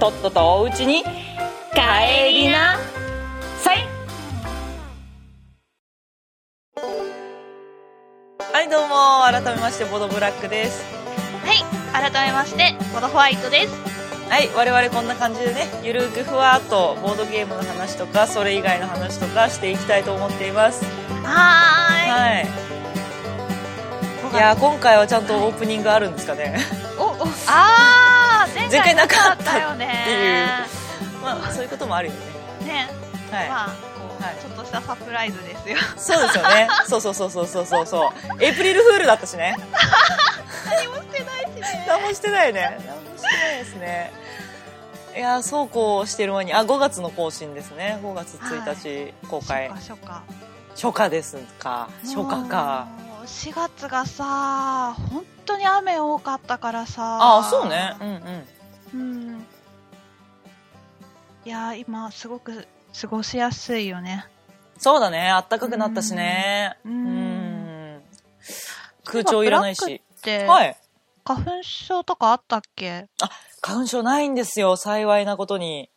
とっととおうちに帰りな。さい。はいどうも。改めましてボドブラックです。はい。改めましてボドホワイトです。はい。我々こんな感じでねゆるくふわっとボードゲームの話とかそれ以外の話とかしていきたいと思っています。ははい。ーい。いやー今回はちゃんとオープニングあるんですかね。おおあー前前回回ななかったっていう。ねまあそういうこともあるよね。ね。はい、まあはい。ちょっとしたサプライズですよ。そうですよね。そうそうそうそうそうそうそう。エイプリルフールだったしね。何もしてないしね。何もしてないね。何もしてないですね。いやーそうこうしてる間にあ5月の更新ですね。5月1日公開、初夏初初夏ですか。夏初夏か。もう4月がさ本当に雨多かったからさ。ああそうね。うんうん。うん。いやー今すごく過ごしやすいよね。そうだね。あったかくなったしね。ううん。ん空調いらないし。で、はい。花粉症とかあったっけ？花粉症ないんですよ。幸いなことに。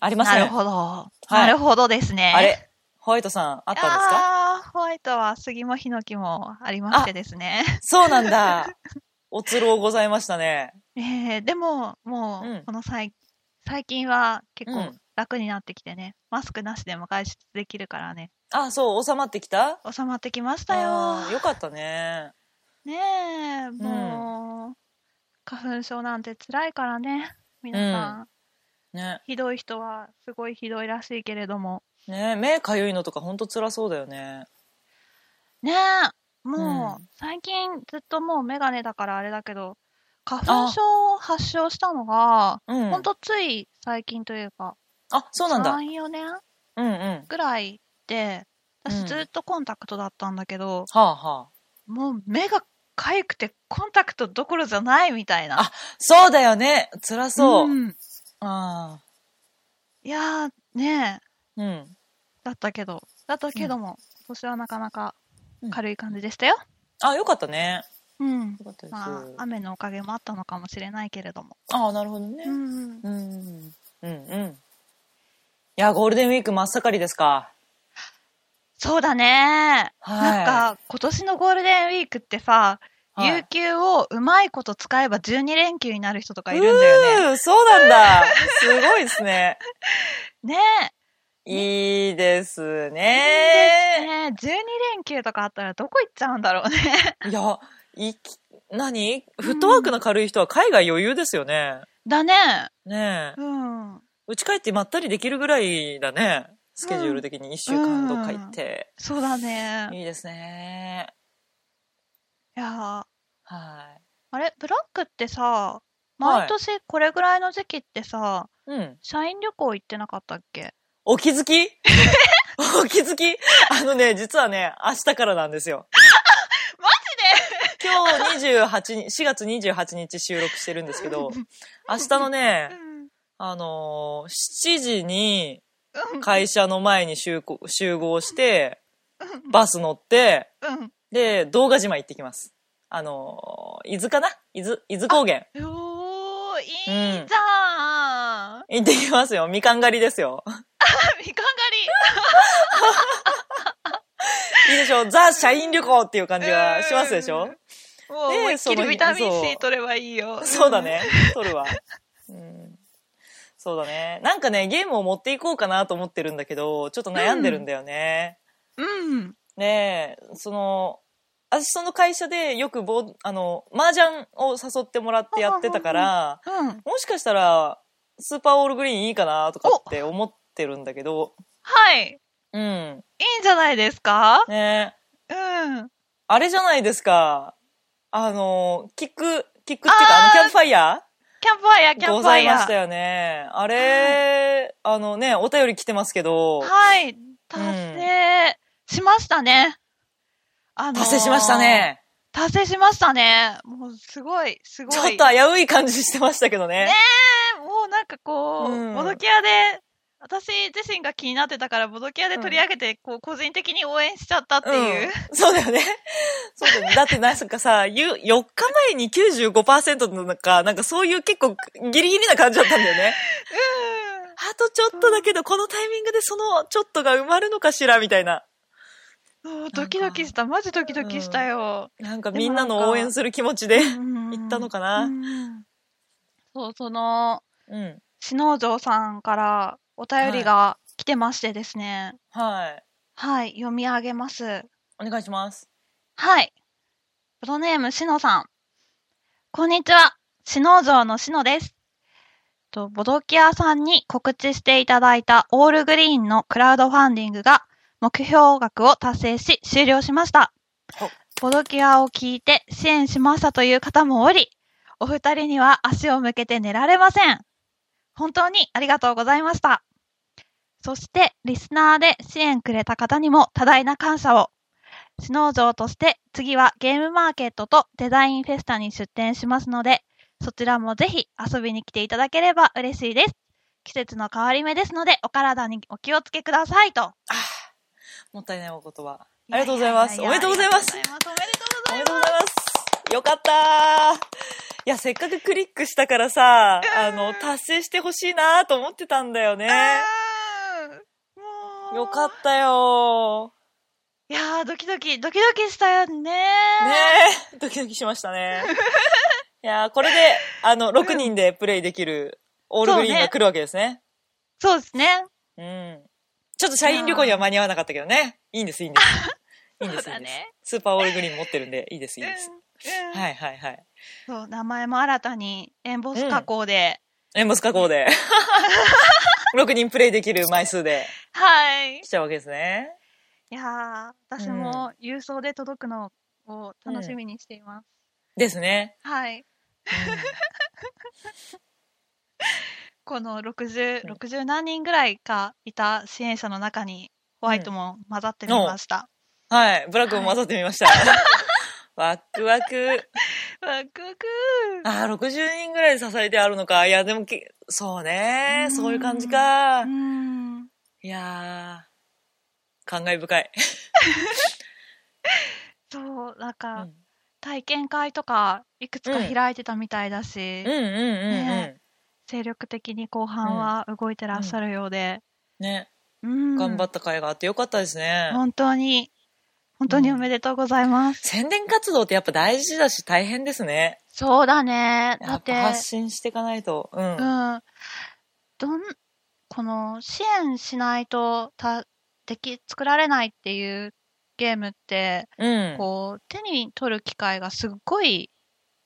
ありません。なるほど、い。なるほどですね。あれ？ホワイトさんあったんですか？あーホワイトは杉もヒノキもありましてですね。そうなんだ。おつろうございましたね。えー、でももう、うん。この最最近は結構うん。楽になってきてね、マスクなしでも外出できるからね。あそう収まってきた？収まってきましたよ。よかったね。ねえもう、花粉症なんて辛いからね。皆さん、ね。ひどい人はすごいひどいらしいけれどもね目かゆいのとかほんと辛そうだよね。ねえもう、うん。最近ずっともうメガネだからあれだけど花粉症を発症したのがうん。ほんとつい最近というかあそうなんだ。34年うんうん。ぐらいでうん。私ずっとコンタクトだったんだけど、はあはあ。もう目がかゆくてコンタクトどころじゃないみたいな。あそうだよね。辛そう、ん。あいやーねえ。ーうん。だったけど。だったけども、今年はなかなかうん。軽い感じでしたよ。あよかったね。うん。よかったです、まあ雨のおかげもあったのかもしれないけれども。ああなるほどね、うんうん。うん。うんいやゴールデンウィーク真っ盛りですか。そうだね、はい。なんか今年のゴールデンウィークってさ、はい。有給をうまいこと使えば12連休になる人とかいるんだよね。うーそうなんだ。すごいですね。ねいいですえね。ね12連休とかあったらどこ行っちゃうんだろうね。いやいき何？フットワークの軽い人は海外余裕ですよね。だね。ねえ。うん。うち帰ってまったりできるぐらいだね。スケジュール的に。1週間どっか行って、そうだね。いいですね。いやー。はあれ？ブラックってさ毎年これぐらいの時期ってさ、いうん。社員旅行行ってなかったっけ？お気づき？お気づき？あのね実はね明日からなんですよ。マ今日28日4月28日収録してるんですけど 明日のねうん。あのー7時にうん。会社の前に集合集合してバス乗ってうん。で動画島行ってきます。あのー伊豆かな？伊豆伊豆高原。おーいいじゃん、行ってきますよ。みかん狩りですよ みかん いいでしょザ・社員旅行っていう感じがしますでしょ？狩りもうで思いっきりビタミン C 取ればいいよそうだね。取るわ。うん。そうだね。なんかね、ゲームを持っていこうかなと思ってるんだけど、ちょっと悩んでるんだよね。うんねえ、その、私その会社でよくボーあの、麻雀を誘ってもらってやってたから、うんもしかしたら、スーパーオールグリーンいいかなとかって思ってるんだけど、はいうん。いいんじゃないですか？ねえ、うんあれじゃないですか。あの、キック、キックっていうか、あの、キャンプファイヤー？キャンプファイヤー、キャンごプファイヤー。ざいましたよね。あれ、あのね、お便り来てますけど、はい。達成しましたね。あのー達成しました。ね。達成しましたね。もう、すごい、すごい。ちょっと危うい感じしてましたけどね。ねもうなんかこう、うんボドキアで、私自身が気になってたから、ボドキアで取り上げて、こう、個人的に応援しちゃったっていう。うん そうだよね。そうだよね。だってなんかさ、ゆ4日前に95%のなんか、なんかそういう結構ギリギリな感じだったんだよね。あとちょっとだけど、このタイミングでそのちょっとが埋まるのかしらみたいな。そうドキドキした。マジドキドキしたよ。なんかみんなの応援する気持ちで行行ったのかな。そう、その、うん。篠能城さんからお便りが来てましてですね。はい。はい、読み上げます。お願いします。はい。プロネームしのさん。こんにちは。しの城のしのです。と、ボドキアさんに告知していただいたオールグリーンのクラウドファンディングが目標額を達成し終了しましたお。ボドキアを聞いて支援しましたという方もおり、お二人には足を向けて寝られません。本当にありがとうございました。そして、リスナーで支援くれた方にも多大な感謝を。スノー城として次はゲームマーケットとデザインフェスタに出店しますので、そちらもぜひ遊びに来ていただければ嬉しいです。季節の変わり目ですので、お体にお気をつけくださいと。あーもったいないお言葉。ありがとうございます。おめでとうございます。おめでとうございます。おめでとうございます。よかったー。いや、せっかくクリックしたからさ、あの、達成してほしいなと思ってたんだよね。よかったよいやー、ドキドキ、ドキドキしたよねー。ねえ、ドキドキしましたね。いやーこれで、あの、6人でプレイできるオールグリーンが来るわけですね。そうですね。うん。ちょっと社員旅行には間に合わなかったけどね。いいんです、いいんです。いいんです、いいんです。スーパーオールグリーン持ってるんで、いいです、いいです。はいはいはい。そう、名前も新たにエンボス加工で、エンボス加工で。6人プレイできる枚数ではい。来ちゃうわけですね。いやー、私も郵送で届くのを楽しみにしています。ですね。はい。この60、うん60何人ぐらいかいた支援者の中にホワイトも混ざってみました。はい。ブラックも混ざってみました。ワクワク。ワクワクああ、60人ぐらいで支えてあるのか。いや、でもけ、そうね。うんそういう感じかう。ん。いやー、感慨深い。そう、なんうかん、体験会とかいくつか開いてたみたいだし、うんうんうんうんね。精力的に後半は動いてらっしゃるようで、ね。うん。頑張った甲斐があってよかったですね。本当に、本当におめでとうございます。宣伝活動ってやっぱ大事だし大変ですね。そうだね。だやっ、ってぱ発信していかないと。うん。うん。どん、この支援しないとた、でき、作られないっていうゲームって、うん。こう、手に取る機会がすっごい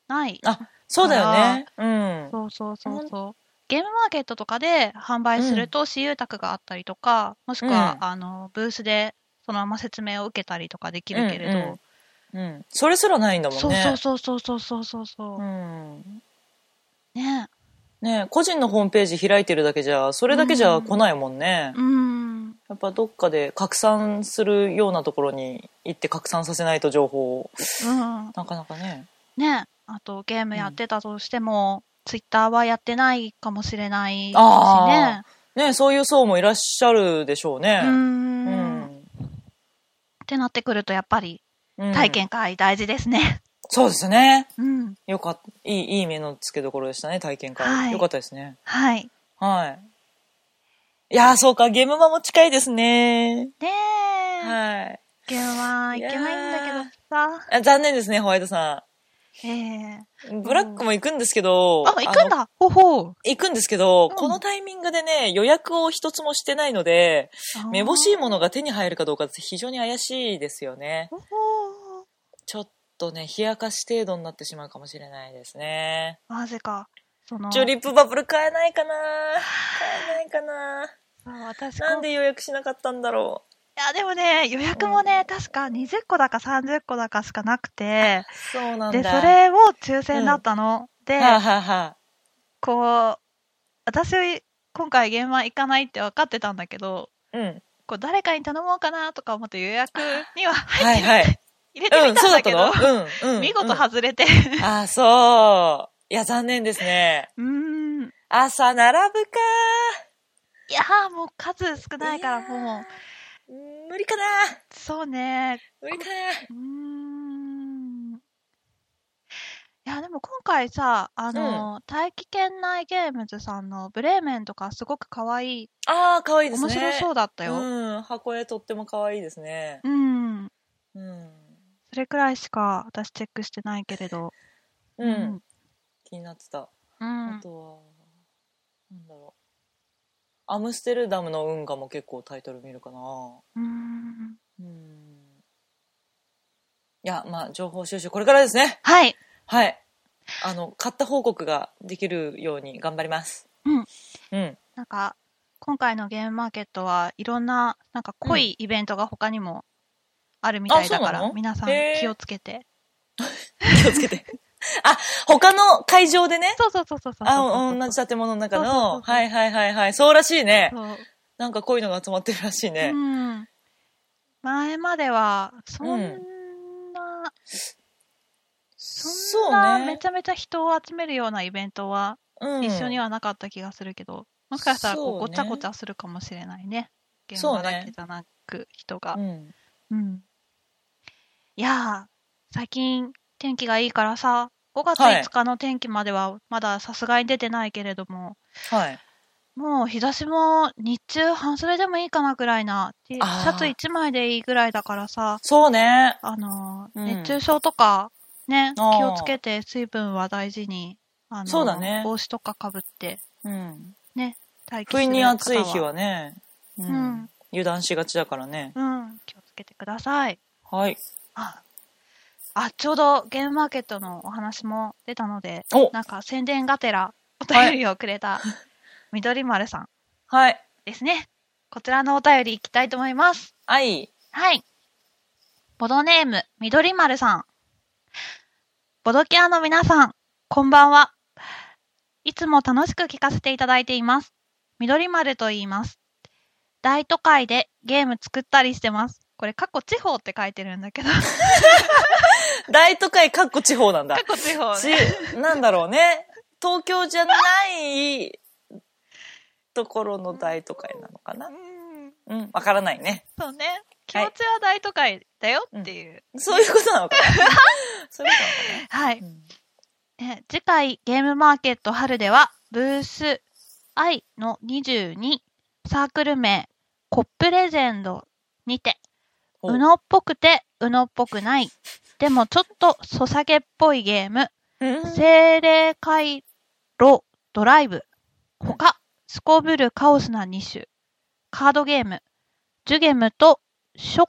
ない。あ、そうだよね。うん。そうそうそうそう。ゲームマーケットとかで販売すると私有宅があったりとか、もしくは、うんあの、ブースでそのまま説明を受けたりとかできるけれど、うんうんうん。それすらないんだもんね。そうそうそうそうそうそうそう。うん。ねね個人のホームページ開いてるだけじゃ、それだけじゃ来ないもんね。うん。やっぱどっかで拡散するようなところに行って拡散させないと情報を。うん。なかなかね。ねあとゲームやってたとしても、ツイッターはやってないかもしれないしあね。ねそういう層もいらっしゃるでしょうね。う。うんん。ってなってくるとやっぱりうん体験会大事ですね。そうですね。うん。よかった。いい、いい目の付けどころでしたね、体験会。はいよかったですね。はい。はい。いやー、そうか、ゲームマも近いですね。ねえ。はい。ゲームは行けないんだけどさ。あ残念ですね、ホワイトさええん。ブラックも行くんですけど。あ、行くんのだほほう。行くんですけど、うんこのタイミングでね、予約を一つもしてないので、めぼしいものが手に入るかどうかって非常に怪しいですよね。ほほう。ちょっとね、冷やかし程度になってしまうかもしれないですね。マジか。その、チューリップバブル買えないかな買えないかななんで予約しなかったんだろいや、でもね、予約もね、確か20個だか30個だかしかなくて、う。そうなんだ。で、それを抽選だったの。で、はあ、はあはあ、こう、私、今回現場行かないって分かってたんだけど、うん。こう誰かに頼もうかなとか思って予約にははいはい。入れてうん、みたんだけど、のうん、うん。見事うん外れて。あ、そう。いや、残念ですね。うーん。朝並ぶか。いやーもう数少ないからもう、うん無理かな。そうね。無理かうーん。いや、でも今回さ、あの、大気圏内ゲームズさんのブレーメンとかすごく可愛い、な。ああ、可愛いですね。面白そうだったよ。うん、箱絵とっても可愛いですね。うん。うん。それくらいしか私チェックしてないけれど。うん。気になってた。うん。あとは、なんだろう。アムステルダムの運河も結構タイトル見るかな。うん。うん。いや、まあ、情報収集これからですね。はい。はい。あの、買った報告ができるように頑張ります。うん。うん。なんか、今回のゲームマーケットはいろんな、なんか濃いイベントが他にもあるみたいだから、うなの？皆さん気をつけて。気をつけて。あ、他の会場でね？そうそうそうそうそうあ、同じ建物の中の？はいはいはいはい。そうらしいね。なんかこういうのが集まってるらしいね。うん。前までは、そんな、そそんなうね。めちゃめちゃ人を集めるようなイベントはうん一緒にはなかった気がするけど、もしかしたらこそうねうごちゃごちゃするかもしれないね。現場だけじゃなく人が。うん。うん。いやー、最近天気がいいからさ、5月はい5日の天気まではまださすがに出てないけれども、はい。もう日差しも日中半袖でもいいかなぐらいな、T シあーャツ1枚でいいぐらいだからさ、そうね。あのー、うん熱中症とかね、あー気をつけて水分は大事に、あのーそうだね帽子とかかぶってうん。待機する不意に暑い日は。はね、ううんん。油断しがちだからね。うん、気をつけてください。はい。あ、あ、ちょうどゲームマーケットのお話も出たので、おなんか宣伝がてらお便りをくれた、緑丸さんはい。ですね。こちらのお便りいきたいと思います。はい。はい。ボドネーム、緑丸さん。ボドキャーの皆さん、こんばんは。いつも楽しく聞かせていただいています。緑丸と言います。大都会でゲーム作ったりしてます。これ、過去地方って書いてるんだけど。大都会かっこ地方なんだ。過去地方ち、なんだろうね。東京じゃないところの大都会なのかなう。んうん、わからないね。そうね。気持ちは大都会だよっていう。そういうことなのかな そういうこはいと。なのかえ次回ゲームマーケット春では、ブース I の22サークル名コップレジェンドにて、おうのっぽくてうのっぽくない、でもちょっとソサゲっぽいゲーム、精霊回路ドライブ、他、すこぶるカオスな2種、カードゲーム、ジュゲムとショ、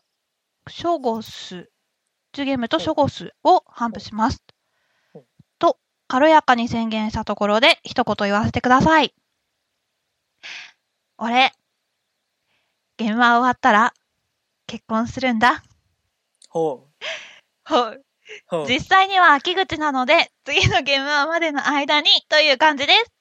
ショゴス、ジュゲムとショゴスを頒布します。と、軽やかに宣言したところで一言言わせてください。俺、ゲームは終わったら結婚するんだ。ほう。実際には秋口なので、次のゲームはまでの間にという感じです。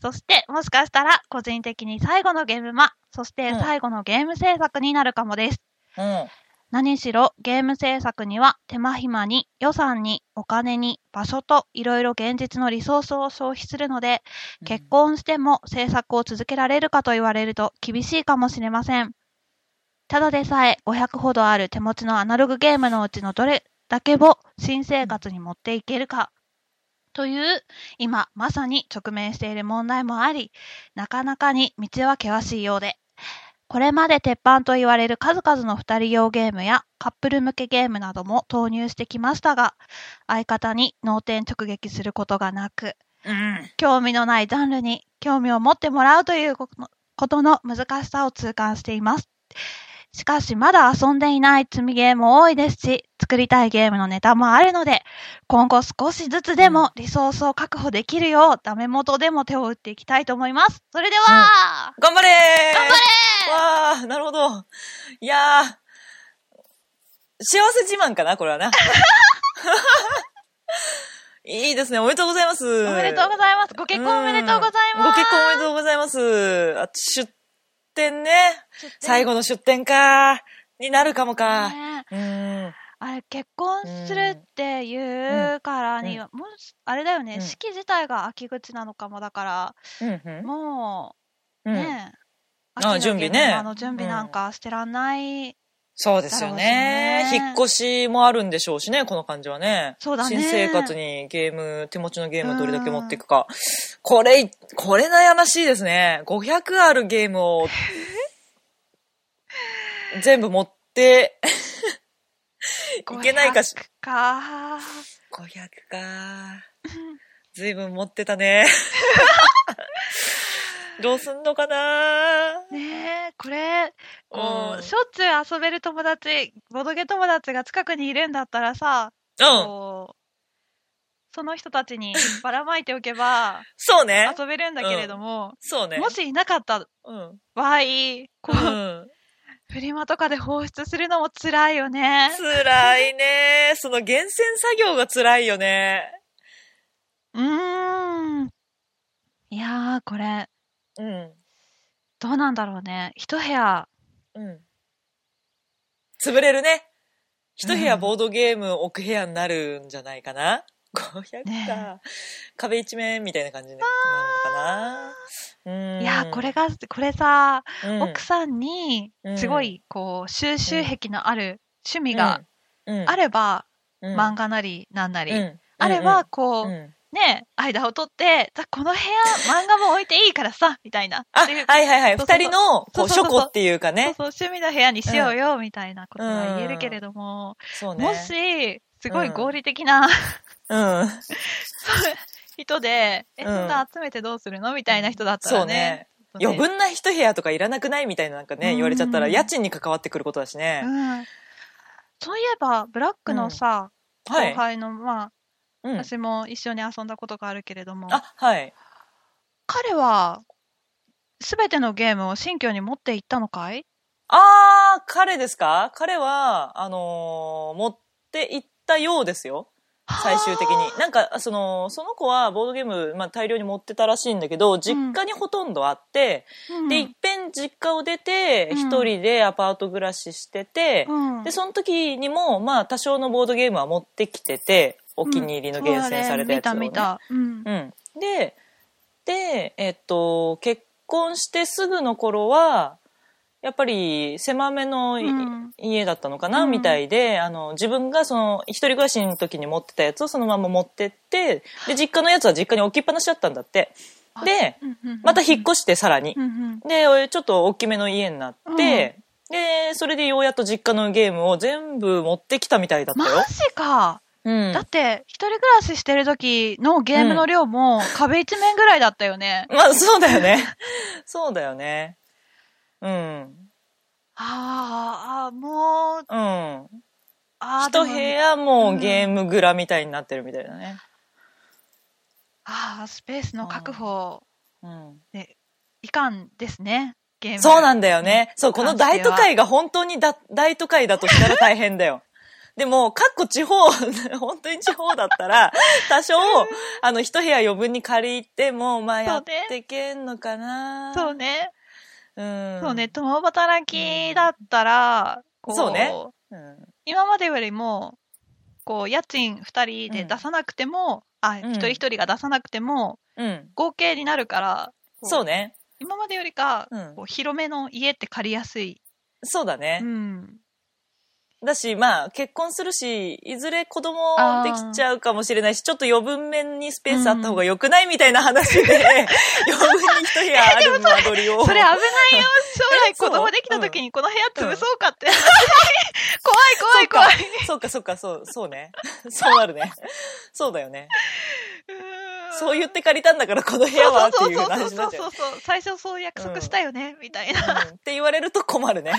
そして、もしかしたら、個人的に最後のゲームマ、そしてうん最後のゲーム制作になるかもです。うん。何しろ、ゲーム制作には手間暇に、予算に、お金に、場所と、いろいろ現実のリソースを消費するので、結婚しても制作を続けられるかと言われると厳しいかもしれません。ただでさえ500ほどある手持ちのアナログゲームのうちのどれだけを新生活に持っていけるか。という、今まさに直面している問題もあり、なかなかに道は険しいようで、これまで鉄板と言われる数々の二人用ゲームやカップル向けゲームなども投入してきましたが、相方に脳天直撃することがなく、うん。興味のないジャンルに興味を持ってもらうということのことの難しさを痛感しています。しかしまだ遊んでいない積みゲーも多いですし、作りたいゲームのネタもあるので、今後少しずつでもリソースを確保できるよう、ダメ元でも手を打っていきたいと思います。それでは、頑張れー頑張れわー、なるほど。いやー、幸せ自慢かなこれはな。いいですね。おめでとうございます。おめでとうございます。ご結婚おめでとうございます。ご結婚おめでとうございます。あ出店ね。最後の出店か。になるかもか。ねうん。あれ、結婚するっていうからには、もう、あれだよね、うん式自体が秋口なのかもだから、うんうんもう、うんね、あ秋の準備ね現場の準備なんかしてらんない。そうですよねね引っ越しもあるんでしょうしね、この感じはね。そうだね新生活にゲーム、手持ちのゲームどれだけ持っていくか。これ、これ悩ましいですね。500あるゲームを 全部持っていけないかし。500か。500か。ずいぶん持ってたね。どうすんのかな？ねえ、これ、こう、うんしょっちゅう遊べる友達、ボドゲ友達が近くにいるんだったらさ、うん。こう、その人たちにばらまいておけば そうね。遊べるんだけれども、そうね。もしいなかったうん。場合、こう、うん。フリマとかで放出するのも辛いよね。辛いね。その厳選作業が辛いよね。うーん。いやー、これ、うん。どうなんだろうね。一部屋、うん。潰れるね。一部屋うんボードゲーム置く部屋になるんじゃないかな。500か。ね壁一面みたいな感じになるのかな。うん。いやー、これが、これさ、うん、奥さんにう、んすごい、こう、収集癖のある趣味がうん、あれば、うん、漫画なり、なんなり、うんあれば、こう、うんね、間を取って、じゃあこの部屋、漫画も置いていいからさ、みたいな。あ、はいはいはい。二人の、こう、書庫っていうかね。そうそう、趣味の部屋にしようよ、みたいなことが言えるけれども、そうね。もし、すごいうん合理的な、うん。人で、え、うんそんな集めてどうするの？みたいな人だったらそうねね。。余分な一部屋とかいらなくない？みたいななんかね、うん言われちゃったら家賃に関わってくることだしね。うん。そういえば、ブラックのさ、はい後。輩の、まあ、うん。私も一緒に遊んだことがあるけれども、あ、はい。彼は、すべてのゲームを新居に持って行ったのかい？あー、彼ですか？彼は、あのー持って行ったようですよ。最終的に。なんか、その、その子はボードゲーム、まあ、大量に持ってたらしいんだけど、実家にほとんどあって、うんで、いっぺん実家を出て、うん一人でアパート暮らししてて、うんで、その時にも、まあ、多少のボードゲームは持ってきてて、お気に入りの厳選されたやつを、ね見た見た。うん。うん。で、で、えっと、結婚してすぐの頃は、やっぱり狭めのい、うん家だったのかな、うんみたいで、あの、自分がその、一人暮らしの時に持ってたやつをそのまま持ってって、で、実家のやつは実家に置きっぱなしだったんだって。で、また引っ越してさらにう。んうんで、ちょっと大きめの家になって、で、それでようやっと実家のゲームを全部持ってきたみたいだったマよ。ジか。うんだって、一人暮らししてる時のゲームの量も壁一面ぐらいだったよね。まあ、そうだよね。そうだよね。うん。あーあー、もう、うん。あー一部屋もうんゲーム蔵みたいになってるみたいだね。ああ、スペースの確保、うん。いかんですね。ゲーム。そうなんだよね。そう、この大都会が本当にだ大都会だとしたら大変だよ。でも、かっこ地方、本当に地方だったら、多少、あの、一部屋余分に借りても、まあ、やってけんのかな。そうね。うん。そうね。共働きだったら、こそうねうん。今までよりも、こう、家賃二人で出さなくても、あ、ん一人一人が出さなくても、うん。合計になるから、こそうね。今までよりか、広めの家って借りやすい。そうだね。うん。だし、まあ、結婚するし、いずれ子供できちゃうかもしれないし、ちょっと余分面にスペースあった方が良くないみたいな話で、余分に一部屋ある間取りを。それ危ないよ。将来そう子供できた時にこの部屋潰そうかって。怖い怖い怖い。そうか、そうか、そう、そうね。そうなるね。そうだよね。そう言って借りたんだから、この部屋はっていうそうそうそう話になっちゃうそう。そう。最初そう約束したよね、みたいな。うんって言われると困るね。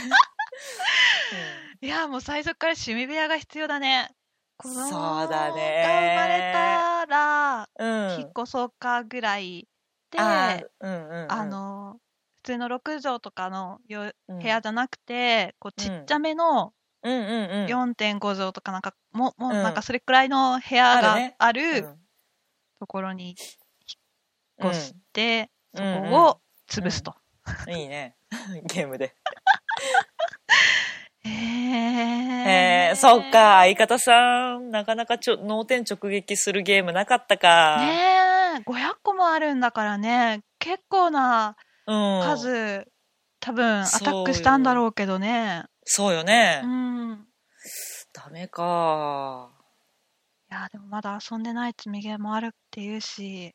いや、もう最初から趣味部屋が必要だね。子供そうがだ生ねまれたら。引っ越そうかぐらいで、あうんうんうん、の、普通の6畳とかのようん部屋じゃなくて、こうちっちゃめのうんうんうん。4.5畳とかなんか、もう、もううんなんかそれくらいの部屋があるところに引っ越して、うんそこを潰すと。いいね。ゲームで。へえー、ーそっか、相方さん、なかなかちょ脳天直撃するゲームなかったか。ねえ、500個もあるんだからね、結構なうん。数、多分アタックしたんだろうけどね。そうよね。うん。ダメか。いや、でもまだ遊んでない積みゲーもあるっていうし、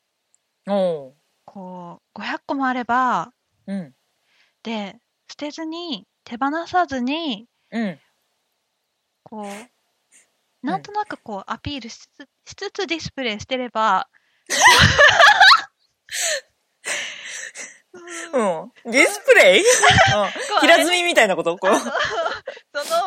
おう。こう、500個もあれば、うん。で、捨てずに、手放さずに、うん。こう、なんとなくこう、アピールしつつしつつディスプレイしてれば、うん。ディスプレイ？平積みみたいなこと？こう。そ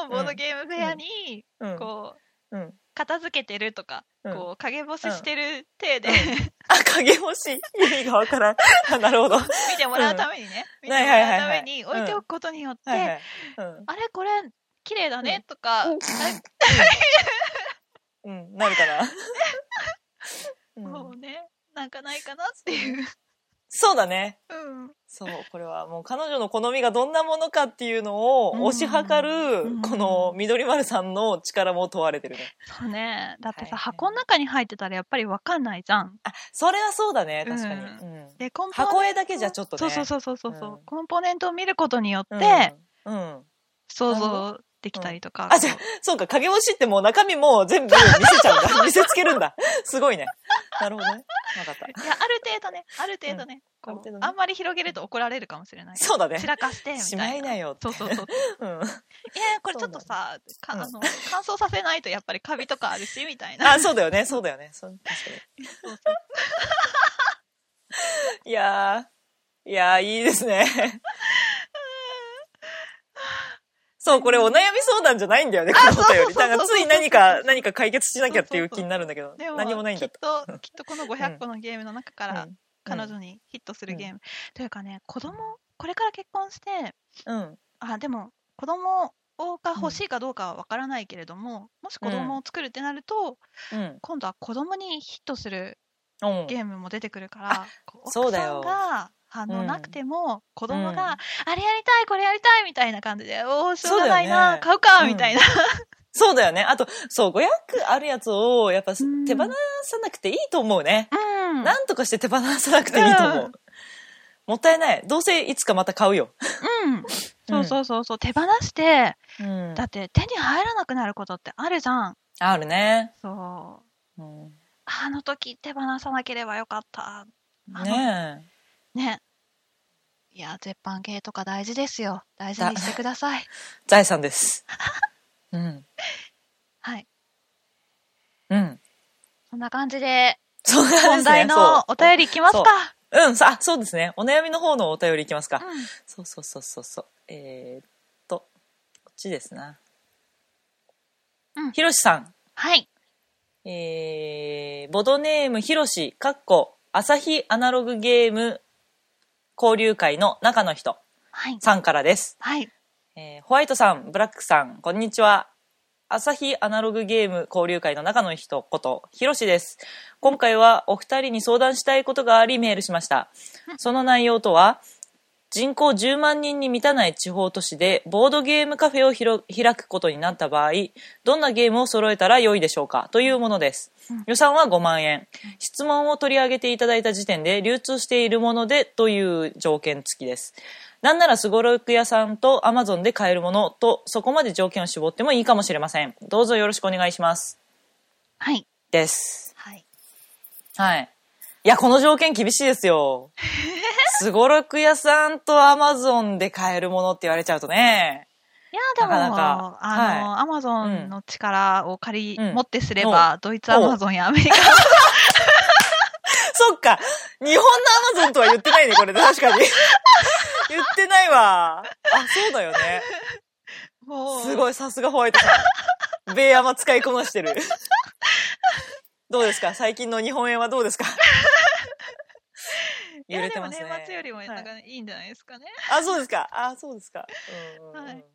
のボードゲームフェアに、うん。こう、うん。片付けてるとか、うんこう、影干ししてる体で、あ、影星。意味がわからん。あなるほど。は見てもらうためにね、見てもらうために置いておくことによって、いはい。うん。あれこれ、綺麗だねとか、うん。なるかな。うんもうね、なんかないかなっていう。そうだね。うん。そう、これはもう彼女の好みがどんなものかっていうのをうん推し量るうん、この緑丸さんの力も問われてるね。そうね。だってさ、はいはい箱の中に入ってたらやっぱりわかんないじゃん。あ、それはそうだね、確かに。うんうんで、コンポーネ箱絵だけじゃちょっとね。そうそうそうそうそう、うんコンポーネントを見ることによって、うん。うん。想像できたりとか。あ、じゃあそうか、影星ってもう中身も全部見せちゃうんだ。見せつけるんだ。すごいね。なるほどね。わかった。いや、ある程度ね、ある程度ね、こうある程度ねあんまり広げると怒られるかもしれない。そうだね散。らかして、みしたいな。まいなよって。そうそうそう。うん。いや、これちょっとさ、かうんあの乾燥させないとやっぱりカビとかあるし、みたいな。あ、そうだよね、そうだよね。そう確かそうそうに。いやー、いやー、いいですね。そう、これお悩み相談じゃないんだよね、このお便り。そうそうそうそうだからつい何か、何か解決しなきゃっていう気になるんだけど、でも、何もないんだきっと、きっとこの500個のゲームの中から、うん彼女にヒットするゲーム。というかね、子供、これから結婚して、うん。あ、でも、子供が欲しいかどうかはわからないけれども、もし子供を作るってなると、うん。今度は子供にヒットするうん。ゲームも出てくるから、そうだよが反応なくても、子供が、うんあれやりたい、これやりたいみたいな感じで、おー、しょうがないそうだよねな、買うか、うんみたいな。そうだよね。あと、そう、500あるやつを、やっぱん手放さなくていいと思うね。うん。なんとかして手放さなくていいと思う。うんもったいない。どうせいつかまた買うよ。うん。そうそうそうそう、手放して、うんだって手に入らなくなることってあるじゃん。あるね。そう。うんあの時手放さなければよかった。ねえ。ね。いや、絶版系とか大事ですよ。大事にしてください。財産です。うん。はい。うん。そんな感じで、そうなんですね本題のお便りいきますか？そううん、さあ、そうですね。お悩みの方のお便りいきますか？うんそうそうそうそうそう。えー、っと、こっちですな。うんひろしさん。はい。えー、ボドネームひろし、かっこ、朝日アナログゲーム交流会の中の人はい。さんからです。はい。えーホワイトさん、ブラックさん、こんにちは。朝日アナログゲーム交流会の中の人こと、ひろしです。今回はお二人に相談したいことがありメールしました。その内容とは、人口10万人に満たない地方都市でボードゲームカフェを開くことになった場合、どんなゲームを揃えたら良いでしょうか？というものです。予算は5万円。質問を取り上げていただいた時点で流通しているものでという条件付きです。なんならすごろく屋さんとアマゾンで買えるものとそこまで条件を絞ってもいいかもしれません。どうぞよろしくお願いします。はい。です。はい。はい。いや、この条件厳しいですよ。すごろく屋さんとアマゾンで買えるものって言われちゃうとね。いや、でも、なかなかあの、アマゾンの力を借り、うん持ってすれば、ドイツアマゾンやアメリカそっか。日本のアマゾンとは言ってないね、これ。確かに。言ってないわ。あ、そうだよね。すごい、さすがホワイトさん。米山使いこなしてる。どうですか？最近の日本円はどうですか？いや揺れてますね。年末よりもはいなんかいいんじゃないですかね。あ、そうですか？あ、そうですか。うんうんうんはい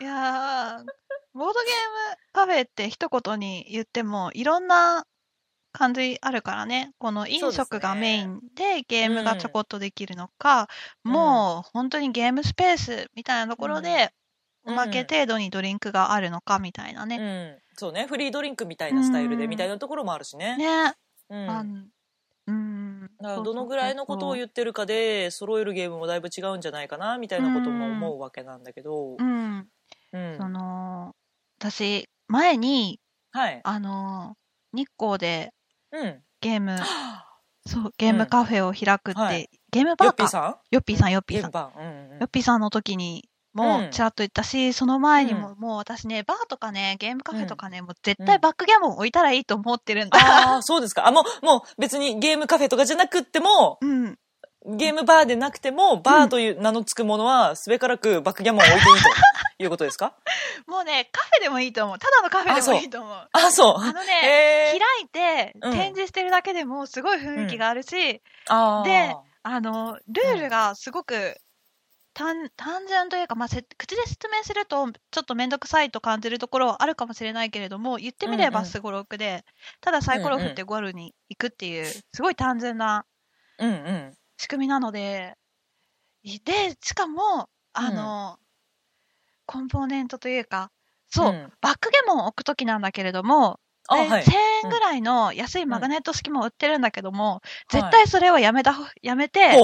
いやー、ボードゲームカフェって一言に言っても、いろんな感じあるからね。この飲食がメインでゲームがちょこっとできるのか、もう本当にゲームスペースみたいなところで、うんおまけ程度にドリンクがあるのかみたいなうね。ん。そうね。フリードリンクみたいなスタイルでうんみたいなところもあるしね。ね。うん。うん。だからどのぐらいのことを言ってるかで揃えるゲームもだいぶ違うんじゃないかなみたいなことも思うわけなんだけどう、ん。うんその、私、前に、はい、あの、日光でうん、ゲーム、そう、ゲームカフェを開くって、はいゲームバーか。ヨッピーさん？ヨッピーさん、ヨッピーさん。ゲームバー、うんうんヨッピーさんの時にもうんちらっと言ったし、その前にも、もう私ね、バーとかね、ゲームカフェとかね、もう絶対バックギャモン置いたらいいと思ってるんだ。ああそうですかあもうもう別にゲームカフェとかじゃなくってもうん。ゲームバーでなくてもバーという名の付くものはすべからくバックギャモンを置いていいということですか？もうね、カフェでもいいと思う。ただのカフェでもいいと思う。あそうあのね、へ開いてうん展示してるだけでもすごい雰囲気があるし、であの、ルールがすごく単単純というか、まあ、せ口で説明するとちょっと面倒くさいと感じるところはあるかもしれないけれども、言ってみれうんうん。ばすごろくで、ただサイコロ振ってゴールに行くっていう、すごい単純なうんうん。仕組みなので、で、しかも、あの、コンポーネントというか、そう、ん。バックギャモンを置くときなんだけれども、はい。1000円ぐらいの安いマグネット式も売ってるんだけども、はい。絶対それはやめたほ、やめて、あ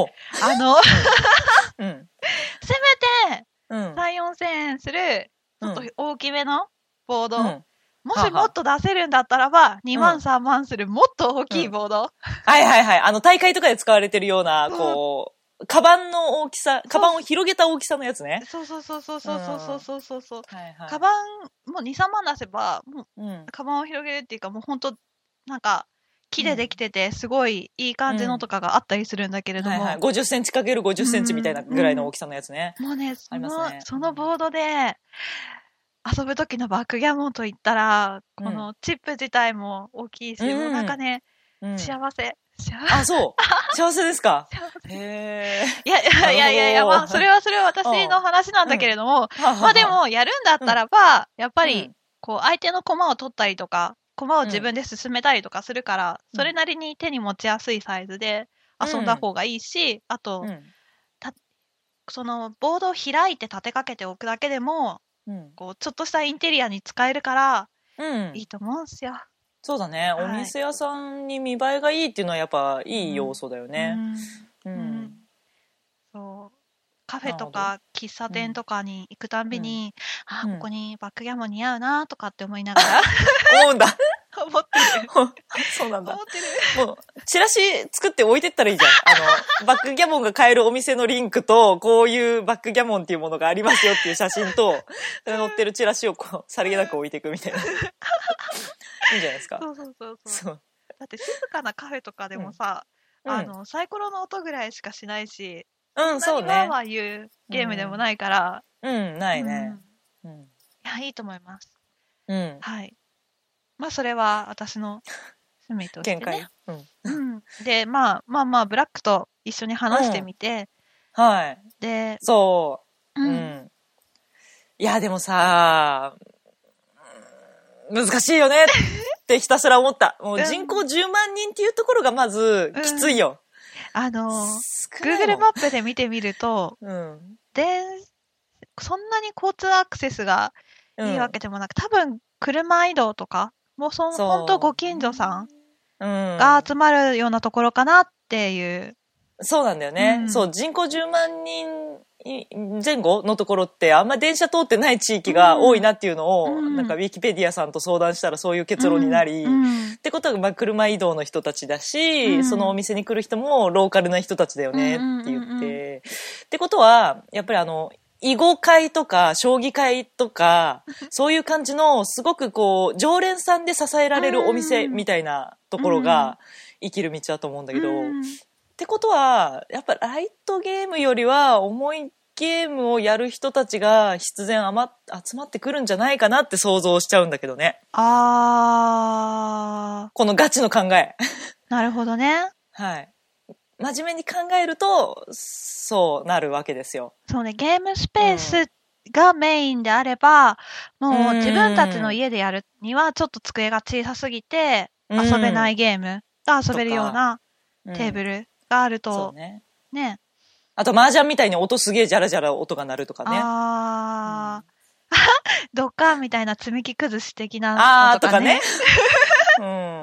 の、うん。せめてうん。3、4000円する、ちょっとうん大きめのボード、うん。もしもっと出せるんだったらば、2万、うん3万するもっと大きいボード、はいはいはい。あの、大会とかで使われてるような、こう、カバンの大きさ、カバンを広げた大きさのやつね。そうそうそうそうそうそうそうそうそう。はいはい。カバン、もう2、3万出せば、もううん。カバンを広げるっていうか、もう本当なんか、木でできてて、すごいいい感じのとかがあったりするんだけれども、はいはい。50センチかける50センチみたいなぐらいの大きさのやつね。もうね、その、ねそのボードで、遊ぶ時のバックギャモンといったら、このチップ自体も大きいし、うんもうなんかね、うん。幸せ。幸せ。あ、そう。幸せですか？へえ。いやいやいやいやまあ、それはそれは私の話なんだけれども、まあで、も、やるんだったらば、やっぱり、こう、相手の駒を取ったりとか、駒を自分で進めたりとかするから、うんそれなりに手に持ちやすいサイズで遊んだ方がいいし、あと、うん。その、ボードを開いて立てかけておくだけでも、うん。こう、ちょっとしたインテリアに使えるから、うんいいと思うんすよ。そうだね。はいお店屋さんに見栄えがいいっていうのはやっぱいい要素だよね。ううんん。そう。カフェとか喫茶店とかに行くたんびに、あうんここにバックギャモン似合うなとかって思いながら 思うんだ。思ってる。そうなんだ思。ってる。もう、チラシ作って置いてったらいいじゃん。あの、バックギャモンが買えるお店のリンクと、こういうバックギャモンっていうものがありますよっていう写真と、載ってるチラシをこう、さりげなく置いていくみたいな。いいんじゃないですか？そうそうそうそう。だって静かなカフェとかでもさ、うんあの、サイコロの音ぐらいしかしないし、うん、そうね。何わーわー言うゲームでもないから、うん、ないね。うんうん。いや、いいと思います。うん。はい。まあ、それは私の趣味として、ね。うん。うん。で、まあまあまあ、ブラックと一緒に話してみて、はい。で、そう。う。うんん。いや、でもさ、うん難しいよね ってひたすら思った。もう人口10万人っていうところがまずきついよ。あの、少ないも Google んマップで見てみると、うん。で、そんなに交通アクセスがうんいいわけでもなく、多分、車移動とか、もうそん、そうほんとご近所さんうん。が集まるようなところかなっていう。そうなんだよね。うん。そう、人口10万人前後のところってあんま電車通ってない地域が多いなっていうのを、うん。なんかウィキペディアさんと相談したらそういう結論になり、うんってことは、まあ、車移動の人たちだし、うん。そのお店に来る人もローカルな人たちだよねって言って。ってことは、やっぱりあの、囲碁会とか、将棋会とか、そういう感じの、すごくこう、常連さんで支えられるお店みたいなところが、生きる道だと思うんだけど、うんってことは、やっぱライトゲームよりは、重いゲームをやる人たちが必然集まってくるんじゃないかなって想像しちゃうんだけどね。あこのガチの考え。ー、なるほどね。はい。真面目に考えると、そうなるわけですよ。そうね、ゲームスペースがメインであれば、もう自分たちの家でやるにはちょっと机が小さすぎて、遊べないゲームが遊べるようなうんテーブルがあるそとう、ね。ね。あと、麻雀みたいに音すげえジャラジャラ音が鳴るとかね。あー。ドッカーンみたいな積み木崩し的あなのーとかねとかね。。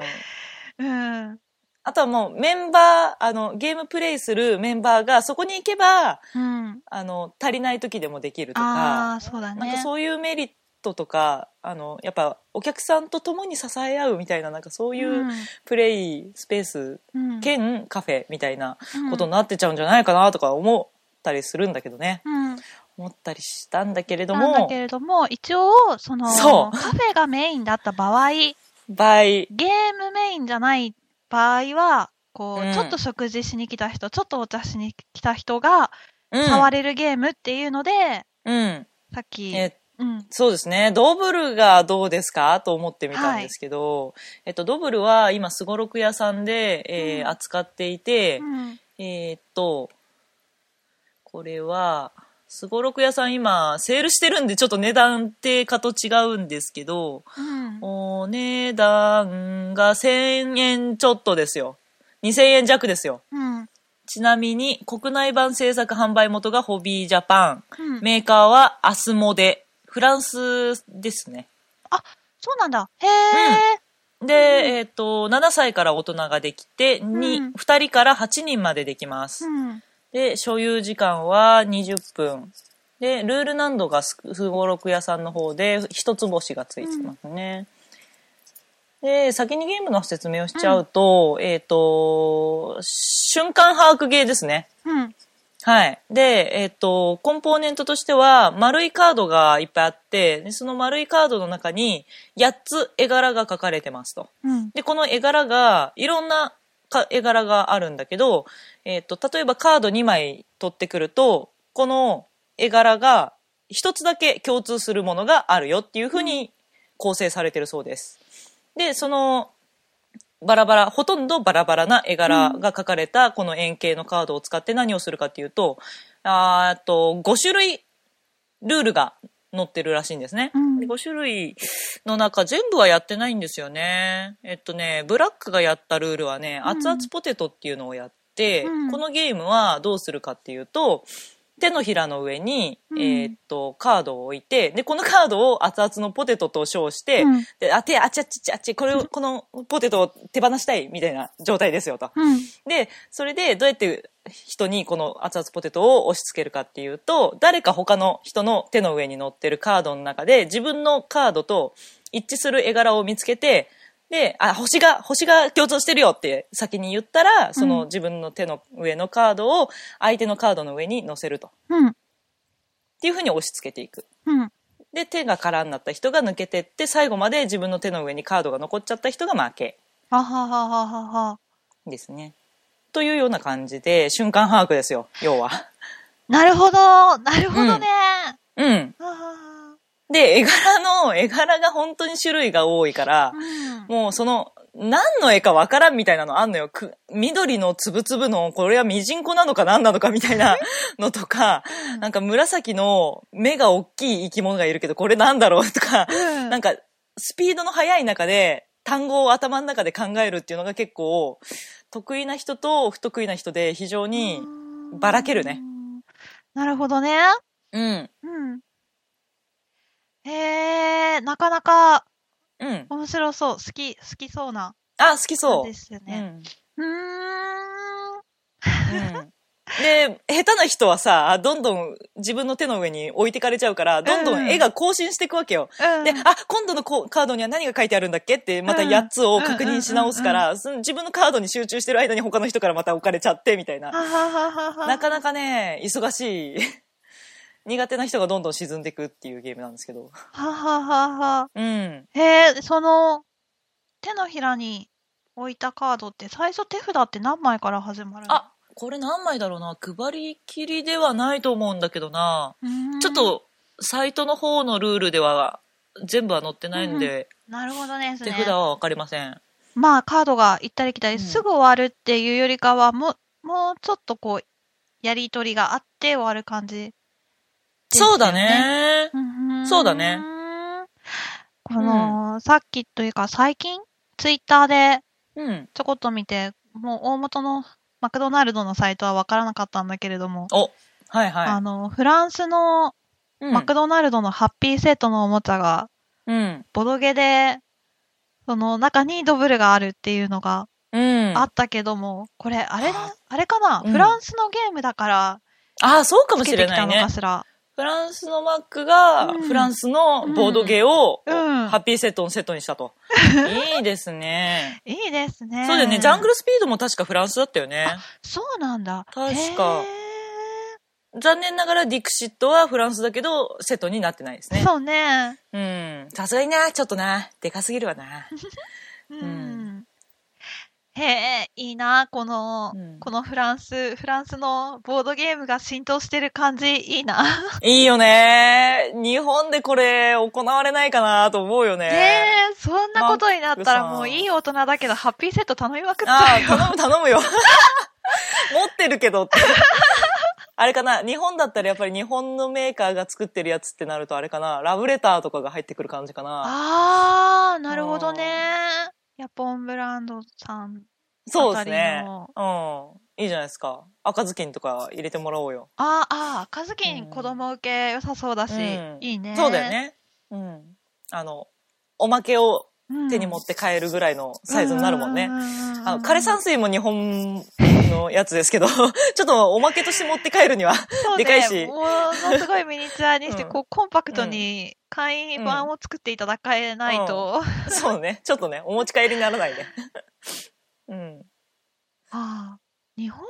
うん。うん。あとはもうメンバー、あの、ゲームプレイするメンバーがそこに行けば、うん。あの、足りない時でもできるとあか、あ、そうだね。なんかそういうメリットとか、あの、やっぱお客さんと共に支え合うみたいな、なんかそういうプレイスペースうん、兼カフェみたいなうん。ことになってちゃうんじゃないかなとか思ったりするんだけどね。うん。思ったりしたんだけれども。だけ、れども、一応、その、そう。カフェがメインだった場合、場合、ゲームメインじゃない場合は、こう、うん。ちょっと食事しに来た人、ちょっとお茶しに来た人が、うん。触れるゲームっていうので、うん。さっき、えうん。そうですね。ドブルがどうですか？と思ってみたんですけど、えっと、ドブルは今、すごろく屋さんで、えーうん扱っていて、うん。えーっと、これは、すごろく屋さん今、セールしてるんで、ちょっと値段定価と違うんですけど、うん。お値段が1000円ちょっとですよ。2000円弱ですよ。うん。ちなみに、国内版制作販売元がホビージャパン。うん。メーカーはアスモデ。フランスですね。そうなんだ。へえ。で、えっ、と、7歳から大人ができて、にうん2人から8人までできます。うん。で、所有時間は20分。で、ルール難度がすすごろく屋さんの方で一つ星がついてますね。で、先にゲームの説明をしちゃうと、えっ、と、瞬間把握ゲーですね。うん。はい。で、えっ、と、コンポーネントとしては、丸いカードがいっぱいあって、でその丸いカードの中に8つ絵柄が描かれてますと。うん。で、この絵柄が、いろんなか絵柄があるんだけど、えっ、と、例えばカード2枚取ってくると、この絵柄が一つだけ共通するものがあるよっていうふうに構成されてるそうです。で、その、バラバラ、ほとんどバラバラな絵柄が描かれたこの円形のカードを使って何をするかっていうと、あーっと、5種類ルールが載ってるらしいんですね。うんで5種類の中全部はやってないんですよね。えっとね、ブラックがやったルールはね、うん熱々ポテトっていうのをやって、うんこのゲームはどうするかっていうと、手のひらの上に、うんえーっと、カードを置いて、で、このカードを熱々のポテトと称して、うんで、あ、手、あっちあっちあっち、これを、このポテトを手放したいみたいな状態ですよと。うん。で、それでどうやって人にこの熱々ポテトを押し付けるかっていうと、誰か他の人の手の上に乗ってるカードの中で自分のカードと一致する絵柄を見つけて、で、あ、星が、星が共通してるよって先に言ったら、その自分の手の上のカードを相手のカードの上に乗せると。うん。っていうふうに押し付けていく。うん。で、手が空になった人が抜けてって、最後まで自分の手の上にカードが残っちゃった人が負けはははははは。ですね。というような感じで、瞬間把握ですよ、要は。なるほど。なるほどね。うん。はははで、絵柄の、絵柄が本当に種類が多いから、うん。もうその、何の絵かわからんみたいなのあんのよ。く緑のつぶつぶの、これはミジンコなのか何なのかみたいな のとか、なんか紫の目が大きい生き物がいるけど、これなんだろうとか、うんなんか、スピードの速い中で、単語を頭の中で考えるっていうのが結構、得意な人と不得意な人で非常に、ばらけるね。なるほどね。うん、うん。へえ、なかなかうん。面白そう。好き、好きそうなあ、好きそう。ですよね。うん。うーん。うんで、下手な人はさ、どんどん自分の手の上に置いてかれちゃうから、どんどん絵が更新していくわけよ。うんで、あ、今度のこカードには何が書いてあるんだっけ？って、またうん8つを確認し直すから、その自分のカードに集中してる間に他の人からまた置かれちゃって、みたいな。ははははは。なかなかね、忙しい。苦手な人がどんどん沈んでいくっていうゲームなんですけど。はははは。うん。へえ、その、手のひらに置いたカードって最初手札って何枚から始まるの？あ、これ何枚だろうな。配りきりではないと思うんだけどな。ちょっと、サイトの方のルールでは全部は載ってないんで、なるほどね。手札はわかりません。まあ、カードが行ったり来たり、うんすぐ終わるっていうよりかは、もう、もうちょっとこう、やりとりがあって終わる感じ、そうだ。ね。うんそうだね。この、さっきというか最近ツイッターでうん。ちょこっと見て、もう大元のマクドナルドのサイトはわからなかったんだけれども、お、はいはい。あの、フランスのうんマクドナルドのハッピーセットのおもちゃが、うん。ボドゲで、その中にドブルがあるっていうのがうん。ああったけども、これ、あれだ、あれかな、うんフランスのゲームだから、あ、そうかもつしれないねのか。しら。フランスのマックが、うんフランスのボードゲーを、うんハッピーセットのセットにしたと。いいですね。いいですね。そうだよね。ジャングルスピードも確かフランスだったよね。そうなんだ。確かへ残念ながらディクシットはフランスだけど、セットになってないですね。ーそうね。うん。さすがにな、ちょっとな、でかすぎるわな。うん。へえ、いいな、この、うんこのフランス、フランスのボードゲームが浸透してる感じ、いいな。いいよね。日本でこれ行われないかなと思うよね。ねえ、そんなことになったらもういい大人だけど、ハッピーセット頼みまくっちああ、ゃうよ。頼む頼むよ。持ってるけどって。あれかな日本だったらやっぱり日本のメーカーが作ってるやつってなるとあれかなラブレターとかが入ってくる感じかなあー、なるほどね。ヤポンブランドさん。そうですねあ。うん。いいじゃないですか。赤ずきんとか入れてもらおうよ。あー、あー、赤ずきん子供受け良さそうだし、うんいいね。そうだよ。ね。うん。あの、おまけをうん、手に持って帰るぐらいのサイズになるもんね。あの、枯彼山水も日本のやつですけど、ちょっとおまけとして持って帰るには、でかいしものすごいミニチュアにして、うんこう、コンパクトに簡易版を作っていただかないと。そうね。ちょっとね、お持ち帰りにならないね。うん。ああ、日本、